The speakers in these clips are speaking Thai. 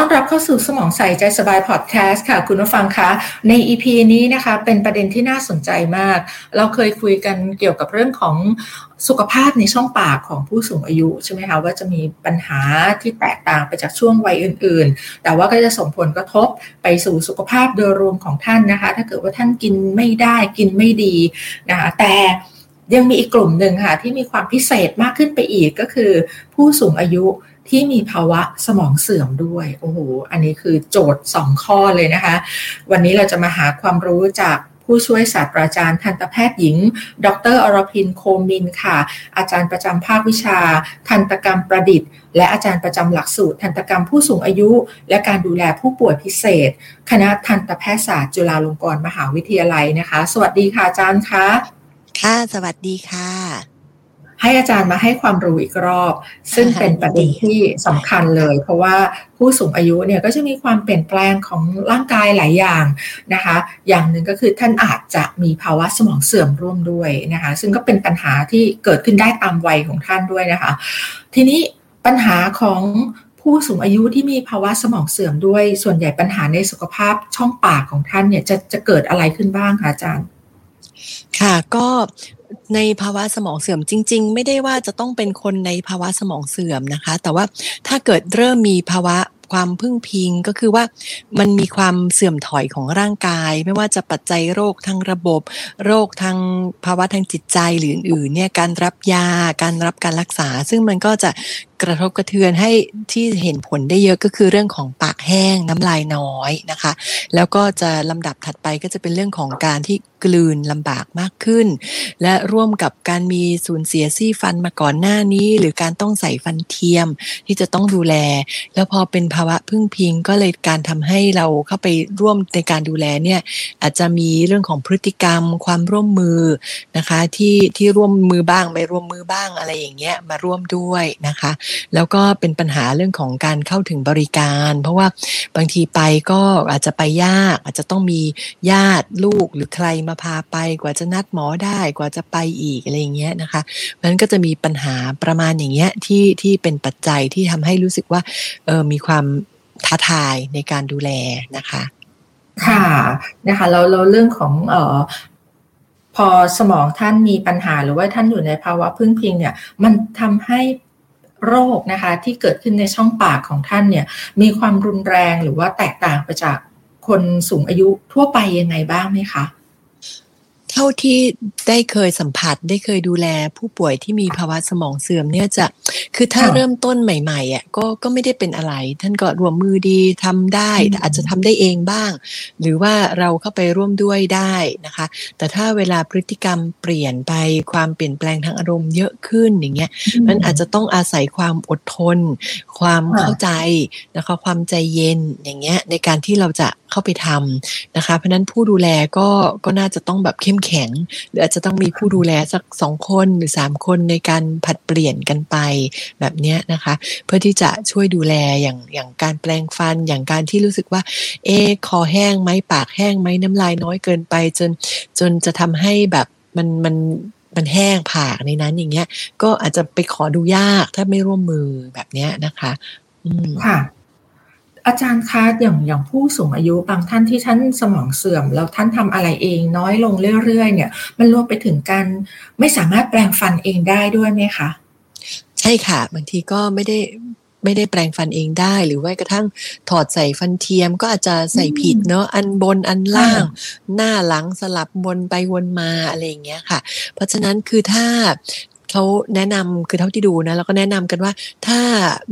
ต้อนรับเข้าสู่สมองใสใจสบายพอดแคสต์ค่ะ คุณผู้ฟังคะใน EP นี้นะคะเป็นประเด็นที่น่าสนใจมาก เราเคยคุยกันเกี่ยวกับเรื่องของสุขภาพในช่องปากของผู้สูงอายุใช่ไหมคะว่าจะมีปัญหาที่แตกต่างไปจากช่วงวัยอื่น ๆ แต่ว่าก็จะส่งผลกระทบไปสู่สุขภาพโดยรวมของท่านนะคะ ถ้าเกิดว่าท่านกินไม่ได้กินไม่ดีนะคะแต่ยังมีอีกกลุ่มหนึ่งค่ะที่มีความพิเศษมากขึ้นไปอีกก็คือผู้สูงอายุ ที่มีภาวะสมองเสื่อมด้วย โอ้โห อันนี้คือโจทย์ 2 ข้อเลยนะคะ วันนี้เราจะมาหาความรู้จากผู้ช่วยศาสตราจารย์ทันตแพทย์หญิง ดรอรพินโคมินค่ะ อาจารย์ประจำภาควิชา ทันตกรรมประดิษฐ์ และอาจารย์ประจำหลักสูตร ทันตกรรมผู้สูงอายุ และการดูแลผู้ป่วยพิเศษ คณะทันตแพทยศาสตร์จุฬาลงกรณ์มหาวิทยาลัยนะคะ สวัสดีค่ะอาจารย์คะค่ะ สวัสดีค่ะ ให้อาจารย์มาให้ความรู้อีกรอบ ซึ่งเป็นประเด็นที่สำคัญเลย เพราะว่าผู้สูงอายุเนี่ยก็จะมีความเปลี่ยนแปลงของร่างกายหลายอย่างนะคะ อย่างหนึ่งก็คือท่านอาจจะมีภาวะสมองเสื่อมร่วมด้วยนะคะ ซึ่งก็เป็นปัญหาที่เกิดขึ้นได้ตามวัยของท่านด้วยนะคะ ทีนี้ปัญหาของผู้สูงอายุที่มีภาวะสมองเสื่อมด้วย ส่วนใหญ่ปัญหาในสุขภาพช่องปากของท่านเนี่ยจะจะเกิดอะไรขึ้นบ้างคะอาจารย์ค่ะก็ ในภาวะสมองเสื่อมจริง ๆ ไม่ได้ว่าจะต้องเป็นคนในภาวะสมองเสื่อมนะคะ แต่ว่าถ้าเกิดเริ่มมีภาวะ ความพึ่งพิงก็คือว่ามันมีความเสื่อมถอยของร่างกาย ไม่ว่าจะปัจจัยโรคทางระบบ โรคทางภาวะทางจิตใจหรืออื่นๆเนี่ยการรับยาการรับการรักษา ซึ่งมันก็จะกระทบกระเทือนให้ที่เห็นผลได้เยอะก็คือเรื่องของปากแห้งน้ำลายน้อยนะคะ แล้วก็จะลำดับถัดไปก็จะเป็นเรื่องของการที่กลืนลำบากมากขึ้น และร่วมกับการมีสูญเสียซี่ฟันมาก่อนหน้านี้ หรือการต้องใส่ฟันเทียมที่จะต้องดูแล แล้วพอเป็นภภาวะพึ่งพิงก็เลยการทำให้เราเข้าไปร่วมในการดูแลเนี่ยอาจจะมีเรื่องของพฤติกรรมความร่วมมือนะคะที่ที่ร่วมมือบ้างไม่ร่วมมือบ้างอะไรอย่างเงี้ยมาร่วมด้วยนะคะ แล้วก็เป็นปัญหาเรื่องของการเข้าถึงบริการ เพราะว่าบางทีไปก็อาจจะไปยากอาจจะต้องมีญาติลูกหรือใครมาพาไปกว่าจะนัดหมอได้กว่าจะไปอีกอะไรอย่างเงี้ยนะคะมันก็จะมีปัญหาประมาณอย่างเงี้ยที่ที่เป็นปัจจัยที่ทำให้รู้สึกว่าเออมีความ ท้าทายในการดูแลนะคะ ค่ะนะคะแล้วเราเรื่องของเอ่อพอสมองท่านมีปัญหาหรือว่าท่านอยู่ในภาวะพึ่งพิงเนี่ยมันทำให้โรคนะคะที่เกิดขึ้นในช่องปากของท่านเนี่ยมีความรุนแรงหรือว่าแตกต่างไปจากคนสูงอายุทั่วไปยังไงบ้างไหมคะ ท่าที่ได้เคยสัมผัสได้เคยดูแลผู้ป่วยที่มีภาวะสมองเสื่อมเนี่ยจะคือถ้าเริ่มต้นใหม่ๆอะก็ก็ไม่ได้เป็นอะไร ท่านก็รวมมือดีทำได้อาจจะทำได้เองบ้าง หรือว่าเราเข้าไปร่วมด้วยได้นะคะ แต่ถ้าเวลาพฤติกรรมเปลี่ยนไปความเปลี่ยนแปลงทางอารมณ์เยอะขึ้นอย่างเงี้ยมันอาจจะต้องอาศัยความอดทน ความเข้าใจนะคะความใจเย็นอย่างเงี้ยในการที่เราจะเข้าไปทำนะคะ เพราะนั้นผู้ดูแลก็ก็น่าจะต้องแบบเข้มแข็ง หรืออาจจะต้องมีผู้ดูแลสักสองคนหรือสามคนในการผัดเปลี่ยนกันไปแบบนี้นะคะ เพื่อที่จะช่วยดูแลอย่างอย่างการแปลงฟันอย่างการที่รู้สึกว่า เอ๊คอแห้งไหมปากแห้งไหมน้ำลายน้อยเกินไป จนจนจะทำให้แบบมันมันมันแห้งผากในนั้นอย่างเงี้ย ก็อาจจะไปขอดูยากถ้าไม่ร่วมมือแบบเนี้ยนะคะ อืมค่ะ อาจารย์คะอย่างอย่างผู้สูงอายุบางท่านที่ท่านสมองเสื่อม แล้วท่านทำอะไรเองน้อยลงเรื่อยๆ เนี่ย มันรวมไปถึงการไม่สามารถแปลงฟันเองได้ด้วยไหมคะ ใช่ค่ะ บางทีก็ไม่ได้ไม่ได้แปลงฟันเองได้ หรือว่ากระทั่งถอดใส่ฟันเทียมก็อาจจะใส่ผิดเนาะอันบนอันล่าง หน้าหลังสลับวนไปวนมาอะไรอย่างเงี้ยค่ะ เพราะฉะนั้นคือถ้า เขาแนะนำคือเท่าที่ดูนะแล้วก็แนะนำกันว่าถ้า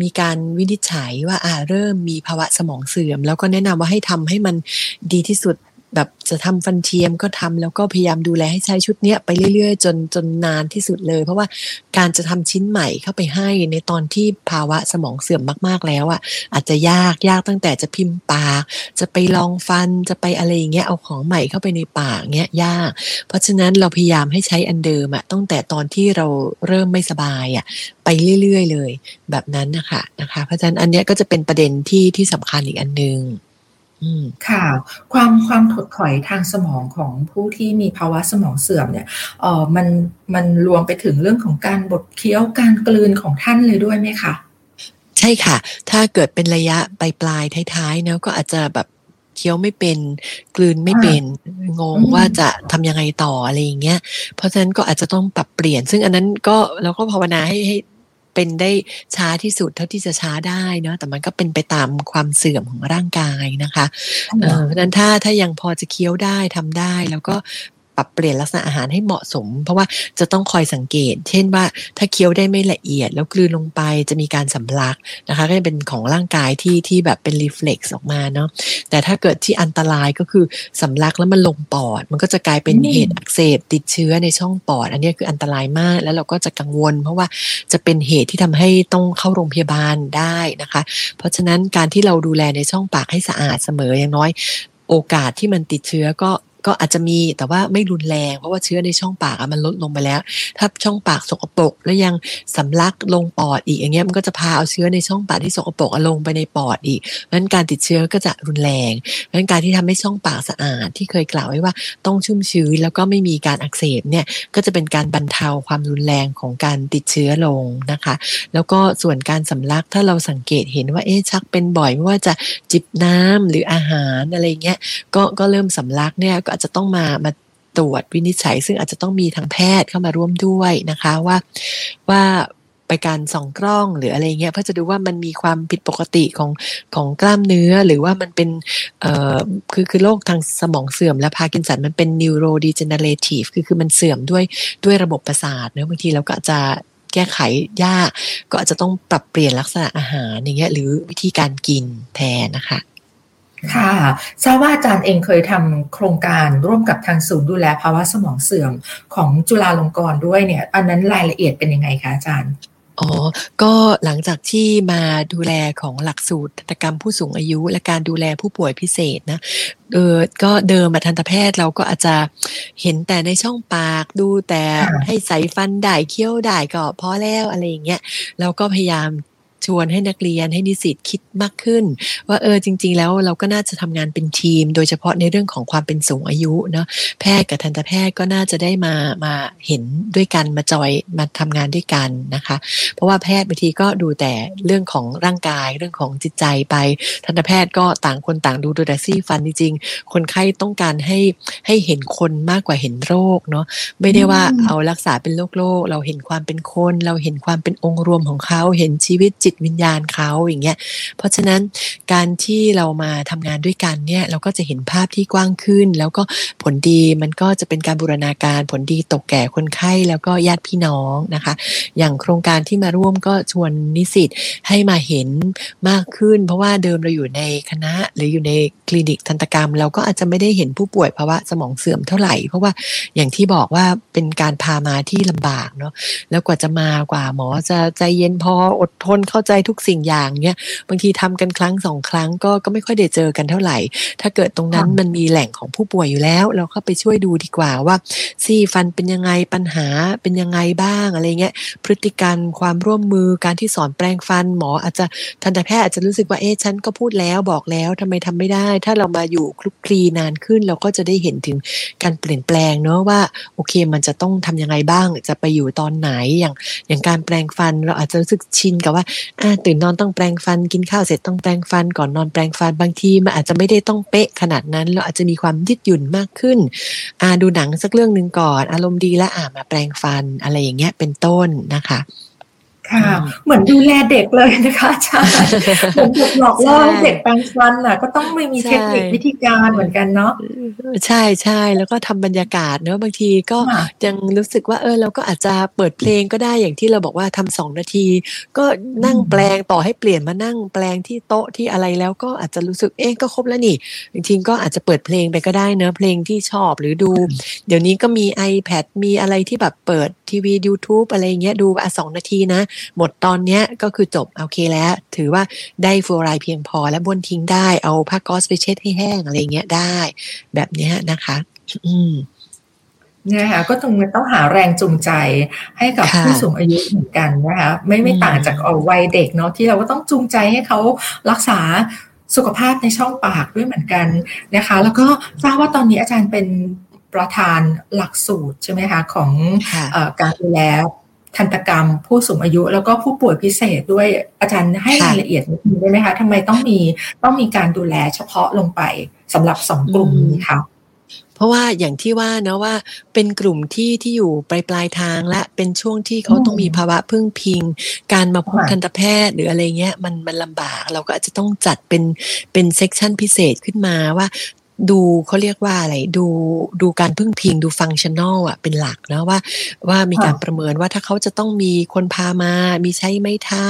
มีการวินิจฉัยว่าอ่าเริ่มมีภาวะสมองเสื่อม แล้วก็แนะนำว่าให้ทำให้มันดีที่สุด แบบจะทำฟันเทียมก็ทำแล้วก็พยายามดูแลให้ใช้ชุดเนี้ยไปเรื่อยๆ จนจนนานที่สุดเลย เพราะว่าการจะทำชิ้นใหม่เข้าไปให้ในตอนที่ภาวะสมองเสื่อมมากๆแล้วอะอาจจะยากยากตั้งแต่จะพิมพ์ปาก จะไปลองฟันจะไปอะไรอย่างเงี้ยเอาของใหม่เข้าไปในปากเงี้ยยาก เพราะฉะนั้นเราพยายามให้ใช้อันเดิมอะตั้งแต่ตอนที่เราเริ่มไม่สบายอะไปเรื่อยๆ เลย แบบนั้นนะคะนะคะเพราะฉะนั้นอันเนี้ยก็จะเป็นประเด็นที่ที่สำคัญอีกอันหนึ่ง ค่ะความความถดถอยทางสมองของผู้ที่มีภาวะสมองเสื่อมเนี่ยเออมันมันรวมไปถึงเรื่องของการบดเคี้ยวการกลืนของท่านเลยด้วยไหมคะใช่ค่ะ ถ้าเกิดเป็นระยะปลายปลายท้ายๆเนาะก็อาจจะแบบเคี้ยวไม่เป็นกลืนไม่เป็นงงว่าจะทำยังไงต่ออะไรอย่างเงี้ยเพราะฉะนั้นก็อาจจะต้องปรับเปลี่ยน ซึ่งอันนั้นก็เราก็ภาวนาให้ให้ เป็นได้ช้าที่สุดเท่าที่จะช้าได้เนาะแต่มันก็เป็นไปตามความเสื่อมของร่างกายนะคะเพราะนั้นถ้าถ้ายังพอจะเคี้ยวได้ทำได้ แล้วก็ ปรับเปลี่ยนลักษณะอาหารให้เหมาะสม เพราะว่าจะต้องคอยสังเกต เช่นว่าถ้าเคี้ยวได้ไม่ละเอียด แล้วกลืนลงไปจะมีการสำลักนะคะก็จะเป็นของร่างกายที่ที่แบบเป็นรีเฟล็กซ์ออกมาเนาะแต่ถ้าเกิดที่อันตรายก็คือสำลักแล้วมันลงปอด มันก็จะกลายเป็นเหตุอักเสบติดเชื้อในช่องปอด อันนี้คืออันตรายมากแล้วเราก็จะกังวล เพราะว่าจะเป็นเหตุที่ทำให้ต้องเข้าโรงพยาบาลได้นะคะ เพราะฉะนั้นการที่เราดูแลในช่องปากให้สะอาดเสมออย่างน้อยโอกาสที่มันติดเชื้อก็ ก็อาจจะมีแต่ว่าไม่รุนแรง เพราะว่าเชื้อในช่องปากมันลดลงไปแล้ว ถ้าช่องปากสกปรกแล้วยังสำลักลงปอดอีกอย่างเงี้ยมันก็จะพาเอาเชื้อในช่องปากที่สกปรกลงไปในปอดอีกเพราะฉะนั้นการติดเชื้อก็จะรุนแรงเพราะฉะนั้นการที่ทำให้ช่องปากสะอาดที่เคยกล่าวไว้ว่าต้องชุ่มชื้นแล้วก็ไม่มีการอักเสบเนี่ยก็จะเป็นการบรรเทาความรุนแรงของการติดเชื้อลงนะคะ แล้วก็ส่วนการสำลักถ้าเราสังเกตเห็นว่าเอ๊ะชักเป็นบ่อยไม่ว่าจะจิบน้ำหรืออาหารอะไรเงี้ยก็ก็เริ่มสำลักเนี่ยก็อาจจะต้องมามาตรวจวินิจฉัย ซึ่งอาจจะต้องมีทางแพทย์เข้ามาร่วมด้วยนะคะว่าว่าไปการส่องกล้องหรืออะไรเงี้ยเพื่อจะดูว่ามันมีความผิดปกติของของกล้ามเนื้อหรือว่ามันเป็นเอ่อคือคือโรคทางสมองเสื่อมและพาร์กินสันมันเป็น neurodegenerative คือคือมันเสื่อมด้วยด้วยระบบประสาทเนะบางทีเราก็จะแก้ไขยากก็อาจจะต้องปรับเปลี่ยนลักษณะอาหารอย่างเงี้ยหรือวิธีการกินแทนนะคะ ค่ะทราบว่าอาจารย์เองเคยทำโครงการร่วมกับทางศูนย์ดูแลภาวะสมองเสื่อมของจุฬาลงกรณ์ด้วยเนี่ย อันนั้นรายละเอียดเป็นยังไงคะอาจารย์อ๋อ ก็หลังจากที่มาดูแลของหลักสูตรทันตกรรมผู้สูงอายุและการดูแลผู้ป่วยพิเศษนะเออก็เดิมมาทันตแพทย์เราก็อาจจะเห็นแต่ในช่องปากดูแต่ให้ใส่ฟันได้เคี้ยวได้ก็พอแล้วอะไรอย่างเงี้ยเราก็พยายาม ชวนให้นักเรียนให้นิสิตคิดมากขึ้น ว่าเออจริง ๆ แล้วเราก็น่าจะทำงานเป็นทีม โดยเฉพาะในเรื่องของความเป็นสูงอายุเนาะแพทย์กับทันตแพทย์ก็น่าจะได้มามาเห็นด้วยกันมาจอยมาทำงานด้วยกันนะคะ เพราะว่าแพทย์บางทีก็ดูแต่เรื่องของร่างกายเรื่องของจิตใจไปทันตแพทย์ก็ต่างคนต่างดูดูแต่ซี่ฟันจริงๆคนไข้ต้องการให้ให้เห็นคนมากกว่าเห็นโรคเนาะไม่ได้ว่าเอารักษาเป็นโรคโรคเราเห็นความเป็นคน เราเห็นความเป็นองค์รวมของเขาเห็นชีวิตจิตวิญญาณเขาอย่างเงี้ย เพราะฉะนั้นการที่เรามาทำงานด้วยกันเนี่ยเราก็จะเห็นภาพที่กว้างขึ้น แล้วก็ผลดีมันก็จะเป็นการบูรณาการผลดีตกแก่คนไข้แล้วก็ญาติพี่น้องนะคะ อย่างโครงการที่มาร่วมก็ชวนนิสิตให้มาเห็นมากขึ้น เพราะว่าเดิมเราอยู่ในคณะหรืออยู่ในคลินิกทันตกรรม เราก็อาจจะไม่ได้เห็นผู้ป่วยภาวะสมองเสื่อมเท่าไหร่ เพราะว่าอย่างที่บอกว่าเป็นการพามาที่ลำบากเนาะแล้วกว่าจะมากว่าหมอจะใจเย็นพออดทนเข้าใจทุกสิ่งอย่างเนี้ยบางทีทำกันครั้งสองครั้งก็ก็ไม่ค่อยได้เจอกันเท่าไหร่ ถ้าเกิดตรงนั้นมันมีแหล่งของผู้ป่วยอยู่แล้ว เราก็ไปช่วยดูดีกว่าว่าซี่ฟันเป็นยังไงปัญหาเป็นยังไงบ้างอะไรเงี้ยพฤติกรรมความร่วมมือการที่สอนแปลงฟันหมออาจจะทันตแพทย์อาจจะรู้สึกว่าเอ๊ะฉันก็พูดแล้วบอกแล้วทำไมทำไม่ได้ ถ้าเรามาอยู่คลุกคลีนานขึ้น เราก็จะได้เห็นถึงการเปลี่ยนแปลงเนาะว่าโอเคมันจะต้องทํำยังไงบ้างจะไปอยู่ตอนไหนอย่างอย่างการแปลงฟันเราอาจจะรู้สึกชินกับว่าตื่นนอนต้องแปลงฟันกินข้าวเสร็จต้องแปลงฟันก่อนนอนแปลงฟันบางทีมันอาจจะไม่ได้ต้องเป๊ะขนาดนั้น เราอาจจะมีความยืดหยุ่นมากขึ้นดูหนังสักเรื่องหนึ่งก่อน อารมณ์ดีแล้วอ่ามาแปลงฟันอะไรอย่างเงี้ยเป็นต้นนะคะ ค่ะ เหมือนดูแลเด็กเลยนะคะอาจารย์เหมือนถูกหลอกล่อเด็กแปลงฟันอะ ก็ต้องไม่มีเทคนิควิธีการเหมือนกันเนาะใช่ใช่แล้วก็ทำบรรยากาศเนอะบางทีก็ยังรู้สึกว่าเออเราก็อาจจะเปิดเพลงก็ได้อย่างที่เราบอกว่าทำสองนาที ก็นั่งแปลงต่อให้เปลี่ยนมานั่งแปลงที่โต๊ะที่อะไรแล้วก็อาจจะรู้สึกเอ๊ะก็ครบแล้วนี่จริงๆก็อาจจะเปิดเพลงไปก็ได้เนอะเพลงที่ชอบหรือดู เดี๋ยวนี้ก็มี iPad มีอะไรที่แบบเปิดทีวี YouTube อะไรเงี้ยดูอะสองนาทีนะ หมดตอนเนี้ยก็คือจบโอเคแล้ว ถือว่าได้ฟลูอไรด์เพียงพอและบ้วนทิ้งได้เอาผ้าก๊อซไปเช็ดให้แห้งอะไรเงี้ยได้ แบบเนี้ยนะคะ อืมนะคะก็ต้องต้องหาแรงจูงใจให้กับผู้สูงอายุเหมือนกันนะคะไม่ไม่ต่างจากวัยเด็กเนาะที่เราก็ต้องจูงใจให้เขารักษาสุขภาพในช่องปากด้วยเหมือนกันนะคะ แล้วก็ทราบว่าตอนนี้อาจารย์เป็น ประธานหลักสูตรใช่ไหมคะของอการดูแลทันตกรรมผู้สูงอายุ แล้วก็ผู้ป่วยพิเศษด้วยอาจารย์ให้รายละเอียดนิดนึงได้ไหมคะทำไมต้องมีต้องมีการดูแลเฉพาะลงไปสำหรับสองกลุ่มนี้คะเพราะว่าอย่างที่ว่านะว่าเป็นกลุ่มที่ที่อยู่ปลายปลายทางและเป็นช่วงที่เขาต้องมีภาวะพึ่งพิง การมาพบทันตแพทย์หรืออะไรเงี้ยมันมันลำบากเราก็อาจจะต้องจัดเป็นเป็นเซกชันพิเศษขึ้นมาว่า ดูเขาเรียกว่าอะไรดูดูการพึ่งพิงดูฟังชั่นอลอะเป็นหลักนะว่า ว่ามีการประเมินว่าถ้าเขาจะต้องมีคนพามา มีใช้ไม้เท้า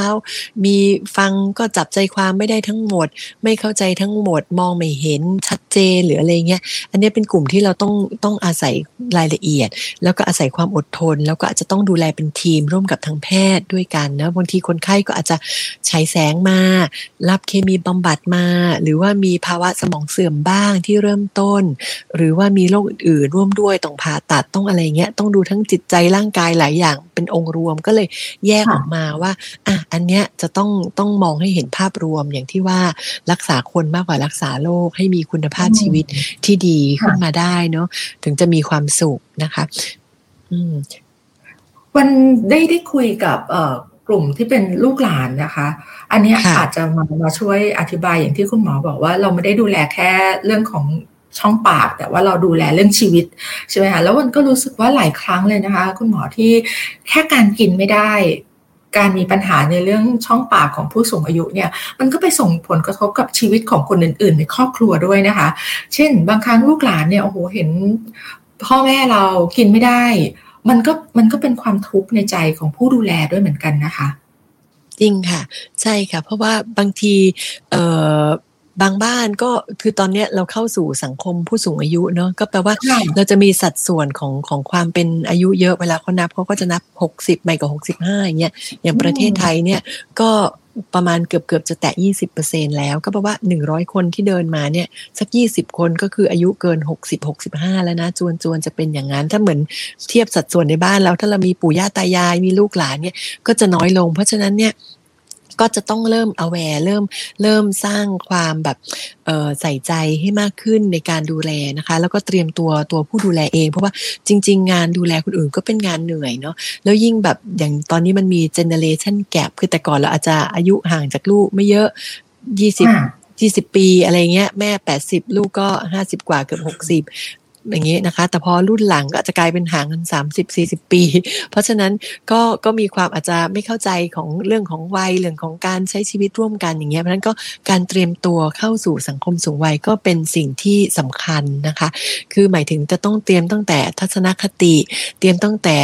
มีฟังก็จับใจความไม่ได้ทั้งหมด ไม่เข้าใจทั้งหมด มองไม่เห็นชัดเจนหรืออะไรเงี้ยอันนี้เป็นกลุ่มที่เราต้องต้องอาศัยรายละเอียด แล้วก็อาศัยความอดทน แล้วก็อาจจะต้องดูแลเป็นทีมร่วมกับทางแพทย์ด้วยกันนะบางทีคนไข้ก็อาจจะใช้แสงมา รับเคมีบำบัดมา หรือว่ามีภาวะสมองเสื่อมบ้างที่เริ่มต้น หรือว่ามีโรคอื่นๆร่วมด้วยต้องผ่าตัดต้องอะไรเงี้ยต้องดูทั้งจิตใจร่างกายหลายอย่างเป็นองค์รวมก็เลยแยกออกมาว่าอะอันเนี้ยจะต้องต้องมองให้เห็นภาพรวมอย่างที่ว่ารักษาคนมากกว่ารักษาโรคให้มีคุณภาพชีวิตที่ดีขึ้นมาได้เนาะถึงจะมีความสุขนะคะ อืมวันได้ได้คุยกับเอ่อ กลุ่มที่เป็นลูกหลานนะคะ อันนี้อาจจะมามาช่วยอธิบายอย่างที่คุณหมอบอกว่าเราไม่ได้ดูแลแค่เรื่องของช่องปาก แต่ว่าเราดูแลเรื่องชีวิตใช่ไหมคะแล้ววันก็รู้สึกว่าหลายครั้งเลยนะคะ คุณหมอที่แค่การกินไม่ได้ การมีปัญหาในเรื่องช่องปากของผู้สูงอายุเนี่ย มันก็ไปส่งผลกระทบกับชีวิตของคนอื่น ๆ ในครอบครัวด้วยนะคะ เช่น บางครั้งลูกหลานเนี่ยโอ้โหเห็นพ่อแม่เรากินไม่ได้ มันก็มันก็เป็นความทุกข์ในใจของผู้ดูแลด้วยเหมือนกันนะคะจริงค่ะ ใช่ค่ะ เพราะว่าบางทีเออ บางบ้านก็คือตอนนี้เราเข้าสู่สังคมผู้สูงอายุเนาะก็แปลว่าเราจะมีสัดส่วนของของความเป็นอายุเยอะเวลาเขานับเขาก็จะนับหกสิบไม่กับหกสิบห้าอย่างเงี้ยอย่างประเทศไทยเนี่ยก็ประมาณเกือบเกือบจะแตะยี่สิบเปอร์เซ็นแล้ว ก็แปลว่าหนึ่งร้อยคนที่เดินมาเนี่ย สักยี่สิบคนก็คืออายุเกินหกสิบหกสิบห้าแล้วนะจวนจวนจะเป็นอย่างนั้น ถ้าเหมือนเทียบสัดส่วนในบ้านแล้วถ้าเรามีปู่ย่าตายายมีลูกหลานเนี่ยก็จะน้อยลง เพราะฉะนั้นเนี่ย ก็จะต้องเริ่ม aware เริ่มเริ่มสร้างความแบบใส่ใจให้มากขึ้นในการดูแลนะคะ แล้วก็เตรียมตัวตัวผู้ดูแลเอง เพราะว่าจริง ๆ งานดูแลคนอื่นก็เป็นงานเหนื่อยเนาะแล้วยิ่งแบบอย่างตอนนี้มันมี generation gap คือแต่ก่อนเราอาจจะอายุห่างจากลูกไม่เยอะยี่สิบยี่สิบปีอะไรเงี้ยแม่แปดสิบลูกก็ห้าสิบกว่าเกือบหกสิบ อย่างนี้นะคะ แต่พอรุ่นหลังก็จะกลายเป็นห่างกันสามสิบสี่สิบปี เพราะฉะนั้นก็ก็มีความอาจจะไม่เข้าใจของเรื่องของวัยเรื่องของการใช้ชีวิตร่วมกันอย่างเงี้ยเพราะฉะนั้นก็การเตรียมตัวเข้าสู่สังคมสูงวัยก็เป็นสิ่งที่สำคัญนะคะ คือหมายถึงจะต้องเตรียมตั้งแต่ทัศนคติ เตรียมตั้งแต่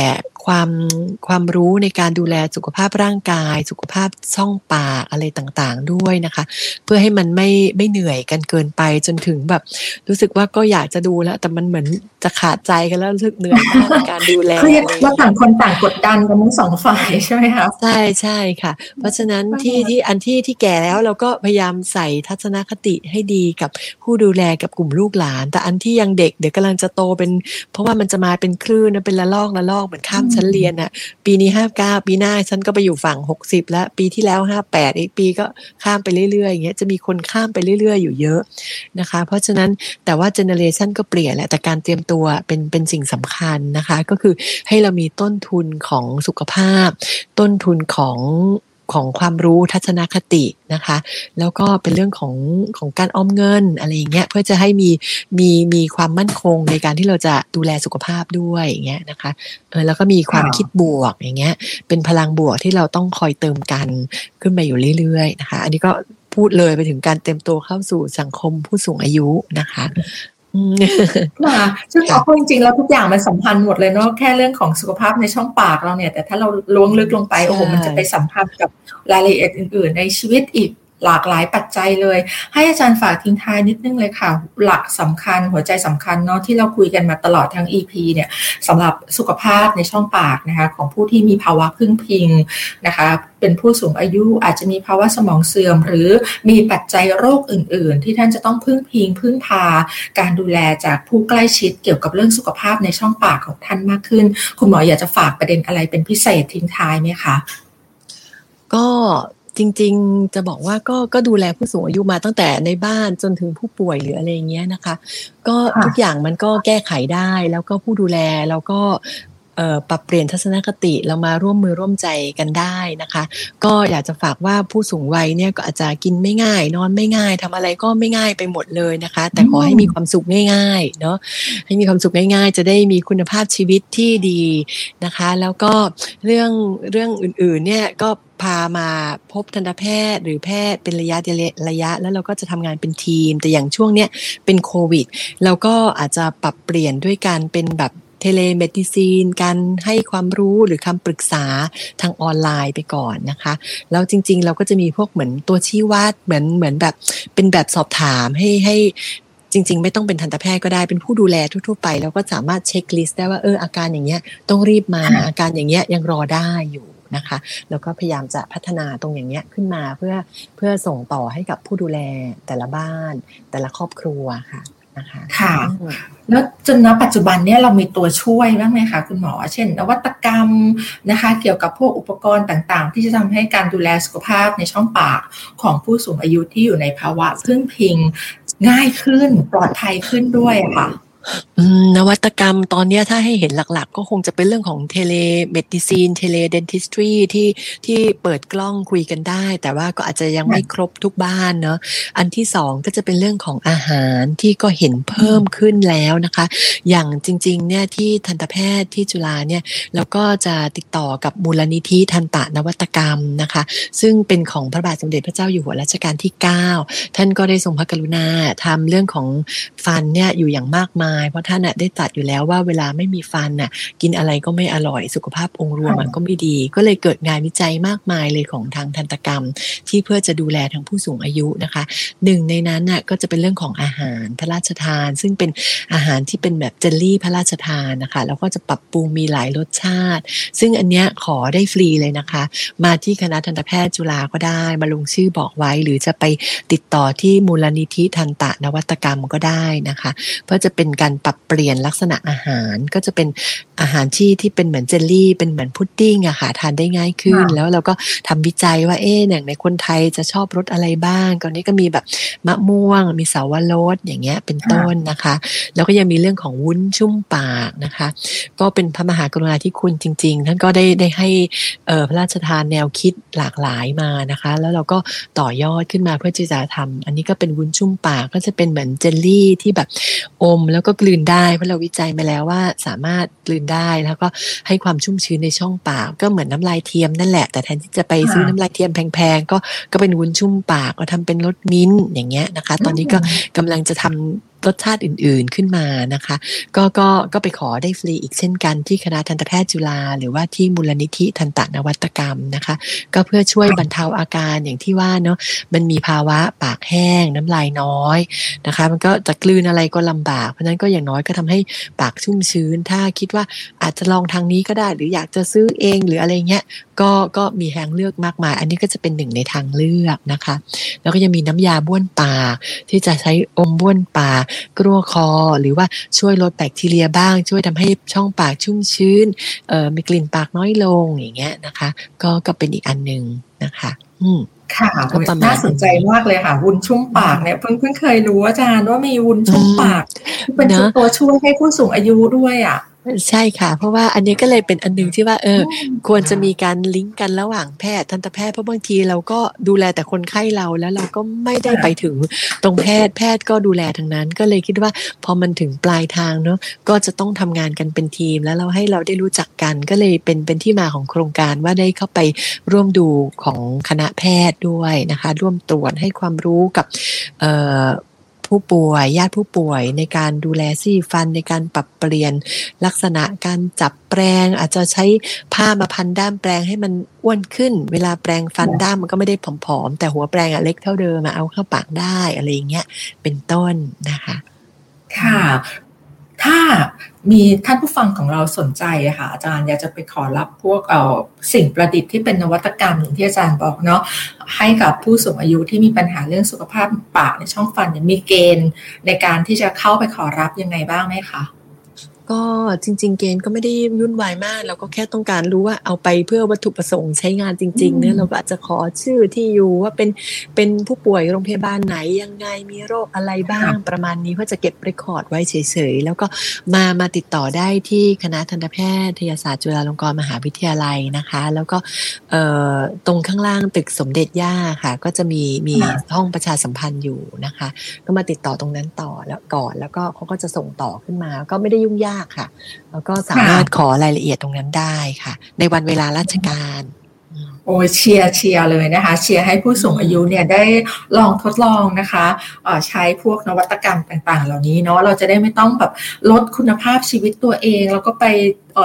ความความรู้ในการดูแลสุขภาพร่างกาย สุขภาพช่องปากอะไรต่างๆด้วยนะคะ เพื่อให้มันไม่ไม่เหนื่อยกันเกินไปจนถึงแบบ รู้สึกว่าก็อยากจะดูแล้ว แต่มันเหมือนจะขาดใจกันแล้วรู้สึกเหนื่อยมากในการดูแลเครียดว่าต่างคนต่างกดดันกันทั้งสองฝ่ายใช่ไหมคะใช่ใช่ค่ะ เพราะฉะนั้นที่ที่อันที่ที่แก่แล้วเราก็พยายามใส่ทัศนคติให้ดีกับผู้ดูแลกับกลุ่มลูกหลาน แต่อันที่ยังเด็กเดี๋ยวกำลังจะโตเป็น เพราะว่ามันจะมาเป็นคลื่นเป็นละลอกละลอกเหมือนข้ามชั้นเรียนอะ ปีนี้ห้าเก้าปีหน้าฉันก็ไปอยู่ฝั่งหกสิบแล้ว ปีที่แล้วห้าแปดอีกปีก็ข้ามไปเรื่อยๆอย่างเงี้ยจะมีคนข้ามไปเรื่อย ๆ อยู่เยอะนะคะ เพราะฉะนั้นแต่ว่าเจเนเรชันก็เปลี่ยนแหละแต่การเตรียมตัวเป็นเป็นสิ่งสำคัญนะคะ ก็คือให้เรามีต้นทุนของสุขภาพ ต้นทุนของ ของความรู้ทัศนคตินะคะ แล้วก็เป็นเรื่องของของการออมเงินอะไรอย่างเงี้ยเพื่อจะให้มีมีมีความมั่นคงในการที่เราจะดูแลสุขภาพด้วยอย่างเงี้ยนะคะเออแล้วก็มีความคิดบวกอย่างเงี้ย เป็นพลังบวกที่เราต้องคอยเติมกันขึ้นมาอยู่เรื่อยๆนะคะ อันนี้ก็พูดเลยไปถึงการเต็มตัวเข้าสู่สังคมผู้สูงอายุนะคะ ค่ะซึ่งเอาจริงๆแล้วทุกอย่างมันสัมพันธ์หมดเลยเนาะแค่เรื่องของสุขภาพในช่องปากเราเนี่ย แต่ถ้าเราล้วงลึกลงไปโอ้โหมันจะไปสัมพันธ์กับรายละเอียดอื่น ๆ ในชีวิตอีก หลากหลายปัจจัยเลย ให้อาจารย์ฝากทิ้งท้ายนิดนึงเลยค่ะ หลักสำคัญหัวใจสำคัญเนาะที่เราคุยกันมาตลอดทั้ง EP เนี่ยสำหรับสุขภาพในช่องปากนะคะของผู้ที่มีภาวะพึ่งพิงนะคะเป็นผู้สูงอายุอาจจะมีภาวะสมองเสื่อม หรือมีปัจจัยโรคอื่น ๆ ที่ท่านจะต้องพึ่งพิงพึ่งพา การดูแลจากผู้ใกล้ชิดเกี่ยวกับเรื่องสุขภาพในช่องปากของท่านมากขึ้น คุณหมออยากจะฝากประเด็นอะไรเป็นพิเศษทิ้งท้ายไหมคะก็ จริง ๆ จะบอกว่าก็ก็ดูแลผู้สูงอายุมาตั้งแต่ในบ้านจนถึงผู้ป่วยหรืออะไรเงี้ยนะคะ ก็ทุกอย่างมันก็แก้ไขได้ แล้วก็ผู้ดูแลแล้วก็ปรับเปลี่ยนทัศนคติเรามาร่วมมือร่วมใจกันได้นะคะ ก็อยากจะฝากว่าผู้สูงวัยเนี่ยก็อาจจะกินไม่ง่าย นอนไม่ง่ายทำอะไรก็ไม่ง่ายไปหมดเลยนะคะ แต่ขอให้มีความสุขง่ายๆเนาะให้มีความสุขง่าย ๆ จะได้มีคุณภาพชีวิตที่ดีนะคะ แล้วก็เรื่องเรื่องอื่นๆเนี่ยก็ พามาพบทันตแพทย์หรือแพทย์เป็นระยะระยะ แล้วเราก็จะทำงานเป็นทีม แต่อย่างช่วงเนี้ยเป็นโควิดเราก็อาจจะปรับเปลี่ยนด้วยการเป็นแบบ telemedicine การให้ความรู้หรือคำปรึกษาทางออนไลน์ไปก่อนนะคะ แล้วจริง ๆ เราก็จะมีพวกเหมือนตัวชี้วัดเหมือนเหมือนแบบเป็นแบบสอบถามให้ให้จริง ๆ ไม่ต้องเป็นทันตแพทย์ก็ได้เป็นผู้ดูแลทั่วๆไป แล้วก็สามารถ checklist ได้ว่าเอออาการอย่างเงี้ยต้องรีบมาอาการอย่างเงี้ยยังรอได้อยู่ นะคะ แล้วก็พยายามจะพัฒนาตรงอย่างเงี้ยขึ้นมาเพื่อเพื่อส่งต่อให้กับผู้ดูแลแต่ละบ้าน แต่ละครอบครัวค่ะนะคะค่ะแล้วจนณปัจจุบันเนี่ยเรามีตัวช่วยบ้างไหมคะคุณหมอ เช่น นวัตกรรมนะคะ เกี่ยวกับพวกอุปกรณ์ต่างๆ ที่จะทำให้การดูแลสุขภาพในช่องปากของผู้สูงอายุที่อยู่ในภาวะพึ่งพิง ง่ายขึ้นปลอดภัยขึ้นด้วยค่ะ นวัตกรรมตอนนี้ถ้าให้เห็นหลักๆ ก็คงจะเป็นเรื่องของเทเลmedicine teledentistry ที่ที่เปิดกล้องคุยกันได้ แต่ว่าก็อาจจะยังไม่ครบทุกบ้านเนาะอันที่สองก็จะเป็นเรื่องของอาหารที่ก็เห็นเพิ่มขึ้นแล้วนะคะ อย่างจริงๆเนี่ยที่ทันตแพทย์ที่จุฬาเนี่ยเราก็จะติดต่อกับมูลนิธิทันตนวัตกรรมนะคะ ซึ่งเป็นของพระบาทสมเด็จพระเจ้าอยู่หัวรัชกาลที่ 9 ท่านก็ได้ทรงพระกรุณาทำเรื่องของฟันเนี่ยอยู่อย่างมากมายาย เพราะท่านน่ะได้ตรัสอยู่แล้วว่าเวลาไม่มีฟันน่ะ กินอะไรก็ไม่อร่อยสุขภาพองค์รวมมันก็ไม่ดี ก็เลยเกิดงานวิจัยมากมายเลยของทางทันตกรรม ที่เพื่อจะดูแลทางผู้สูงอายุนะคะหนึ่งในนั้นน่ะก็จะเป็นเรื่องของอาหารพระราชทาน ซึ่งเป็นอาหารที่เป็นแบบเจลลี่พระราชทานนะคะ แล้วก็จะปรับปรุงมีหลายรสชาติ ซึ่งอันเนี้ยขอได้ฟรีเลยนะคะ มาที่คณะทันตแพทย์จุฬาก็ได้มาลงชื่อบอกไว้ หรือจะไปติดต่อที่มูลนิธิทันตะนวัตกรรมก็ได้นะคะ เพื่อจะเป็นการปรับเปลี่ยนลักษณะอาหารก็จะเป็นอาหารที่ที่เป็นเหมือนเจลลี่ เป็นเหมือนพุดดิ้งอะค่ะทานได้ง่ายขึ้น แล้วเราก็ทำวิจัยว่าเอ๊ะอย่างในคนไทยจะชอบรสอะไรบ้างตอนนี้ก็มีแบบมะม่วง มีสาวรสอย่างเงี้ยเป็นต้นนะคะ แล้วก็ยังมีเรื่องของวุ้นชุ่มปากนะคะ ก็เป็นพระมหากรุณาธิคุณจริง ๆ ท่านก็ได้ได้ให้พระราชทานแนวคิดหลากหลายมานะคะ แล้วเราก็ต่อยอดขึ้นมาเพื่อที่จะทำอันนี้ก็เป็นวุ้นชุ่มปากก็จะเป็นเหมือนเจลลี่ที่แบบอมแล้วก็กลืนได้เพราะเราวิจัยมาแล้วว่าสามารถกลืนได้แล้วก็ให้ความชุ่มชื้นในช่องปาก ก็เหมือนน้ำลายเทียมนั่นแหละแต่แทนที่จะไปซื้อน้ำลายเทียมแพงๆก็ก็เป็นวุ้นชุ่มปากก็ทำเป็นรสมิ้นอย่างเงี้ยนะคะ ตอนนี้ก็กำลังจะทำ รสชาติอื่นๆขึ้นมานะคะ ก็ก็ก็ไปขอได้ฟรีอีกเช่นกันที่คณะทันตแพทย์จุฬาหรือว่าที่มูลนิธิทันตนวัตกรรมนะคะ ก็เพื่อช่วยบรรเทาอาการอย่างที่ว่าเนาะมันมีภาวะปากแห้งน้ำลายน้อยนะคะ มันก็จะกลืนอะไรก็ลำบาก เพราะนั้นก็อย่างน้อยก็ทำให้ปากชุ่มชื้น ถ้าคิดว่าอาจจะลองทางนี้ก็ได้ หรืออยากจะซื้อเองหรืออะไรเงี้ยก็ก็มีทางเลือกมากมาย อันนี้ก็จะเป็นหนึ่งในทางเลือกนะคะ แล้วก็ยังมีน้ำยาบ้วนปากที่จะใช้อมบ้วนปากกลัวคอ หรือว่าช่วยลดแบคทีเรียบ้าง ช่วยทำให้ช่องปากชุ่มชื้นเอ่อมีกลิ่นปากน้อยลงอย่างเงี้ยนะคะ ก็ก็เป็นอีกอันหนึ่งนะคะ อืมค่ะน่าสนใจมากเลยค่ะ วุ้นชุ่มปากเนี่ยเพิ่งเพิ่งเคยรู้อาจารย์ว่ามีวุ้นชุ่มปาก เป็นตัวช่วยให้ผู้สูงอายุด้วยอะ ใช่ค่ะ เพราะว่าอันนี้ก็เลยเป็นอันนึงที่ว่าเออ ควรจะมีการลิงก์กันระหว่างแพทย์ทันตแพทย์เพราะบางทีเราก็ดูแลแต่คนไข้เราแล้วเราก็ไม่ได้ไปถึงตรงแพทย์แพทย์ก็ดูแลทางนั้น ก็เลยคิดว่าพอมันถึงปลายทางเนาะก็จะต้องทำงานกันเป็นทีม แล้วเราให้เราได้รู้จักกันก็เลยเป็นเป็นที่มาของโครงการว่าได้เข้าไปร่วมดูของคณะแพทย์ด้วยนะคะ ร่วมตรวจให้ความรู้กับเอ่อ ผู้ป่วย ญาติผู้ป่วย ในการดูแลซี่ฟันในการปรับเปลี่ยนลักษณะการจับแปรงอาจจะใช้ผ้ามาพันด้ามแปรงให้มันอ้วนขึ้น เวลาแปรงฟันด้ามมันก็ไม่ได้ผอมๆแต่หัวแปรงอะเล็กเท่าเดิมมาเอาเข้าปากได้อะไรอย่างเงี้ยเป็นต้นนะคะ ค่ะ ถ้ามีท่านผู้ฟังของเราสนใจค่ะอาจารย์อยากจะไปขอรับพวกเอ่อสิ่งประดิษฐ์ที่เป็นนวัตกรรมอย่างที่อาจารย์บอกเนาะให้กับผู้สูงอายุที่มีปัญหาเรื่องสุขภาพปากในช่องฟันมีเกณฑ์ในการที่จะเข้าไปขอรับยังไงบ้างไหมคะ ก็จริง ๆ เกณฑ์ก็ไม่ได้วุ่นวายมาก เราก็แค่ต้องการรู้ว่าเอาไปเพื่อวัตถุประสงค์ใช้งานจริงๆเนี่ยเราก็อาจจะขอชื่อที่อยู่ว่าเป็นเป็นผู้ป่วยโรงพยาบาลไหนยังไงมีโรคอะไรบ้างประมาณนี้เพื่อจะเก็บ record ไว้เฉยๆ แล้วก็มามาติดต่อได้ที่คณะทันตแพทยศาสตร์จุฬาลงกรณ์มหาวิทยาลัยนะคะ แล้วก็ตรงข้างล่างตึกสมเด็จย่าค่ะ ก็จะมีมีห้องประชาสัมพันธ์อยู่นะคะ ก็มาติดต่อตรงนั้นต่อแล้วก่อนแล้วก็เขาก็จะส่งต่อขึ้นมา ก็ไม่ได้ยุ่งยากค่ะ แล้วก็สามารถขอรายละเอียดตรงนั้นได้ค่ะ ในวันเวลาราชการโอ้เชียร์เชียร์เลยนะคะ เชียร์ให้ผู้สูงอายุเนี่ยได้ลองทดลองนะคะใช้พวกนวัตกรรมต่างๆ เหล่านี้เนาะเราจะได้ไม่ต้องแบบลดคุณภาพชีวิตตัวเอง แล้วก็ไป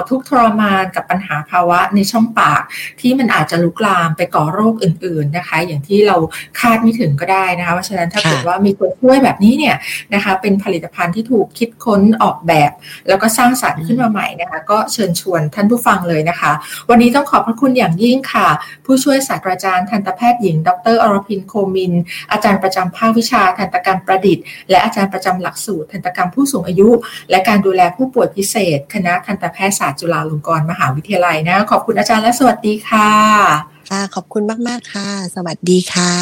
ทุกทรมานกับปัญหาภาวะในช่องปาก ที่มันอาจจะลุกลามไปก่อโรคอื่น ๆนะคะ อย่างที่เราคาดไม่ถึงก็ได้นะคะเพราะฉะนั้นถ้าเกิดว่ามีตัวช่วยแบบนี้เนี่ยนะคะเป็นผลิตภัณฑ์ที่ถูกคิดค้นออกแบบ แล้วก็สร้างสรรค์ขึ้นมาใหม่นะคะ ก็เชิญชวนท่านผู้ฟังเลยนะคะ วันนี้ต้องขอบพระคุณอย่างยิ่งค่ะ ผู้ช่วยศาสตราจารย์ทันตแพทย์หญิง ดรอรพินโคมิน อาจารย์ประจำภาควิชาทันตกรรมประดิษฐ์ และอาจารย์ประจำหลักสูตรทันตกรรมผู้สูงอายุ และการดูแลผู้ป่วยพิเศษ คณะทันตแพทยศาสตร์จุฬาลงกรณ์มหาวิทยาลัยนะ ขอบคุณอาจารย์และสวัสดีค่ะค่ะขอบคุณมาก ๆ ค่ะ สวัสดีค่ะ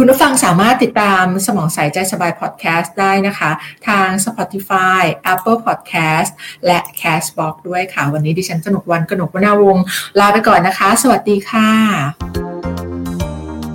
คุณผู้ฟังสามารถติดตามสมองใสใจสบายพอดแคสต์ได้นะคะ ทาง Spotify Apple Podcast และ Castbox ด้วยค่ะ วันนี้ดิฉันกนกวันกนกวนาวง ลาไปก่อนนะคะ สวัสดีค่ะ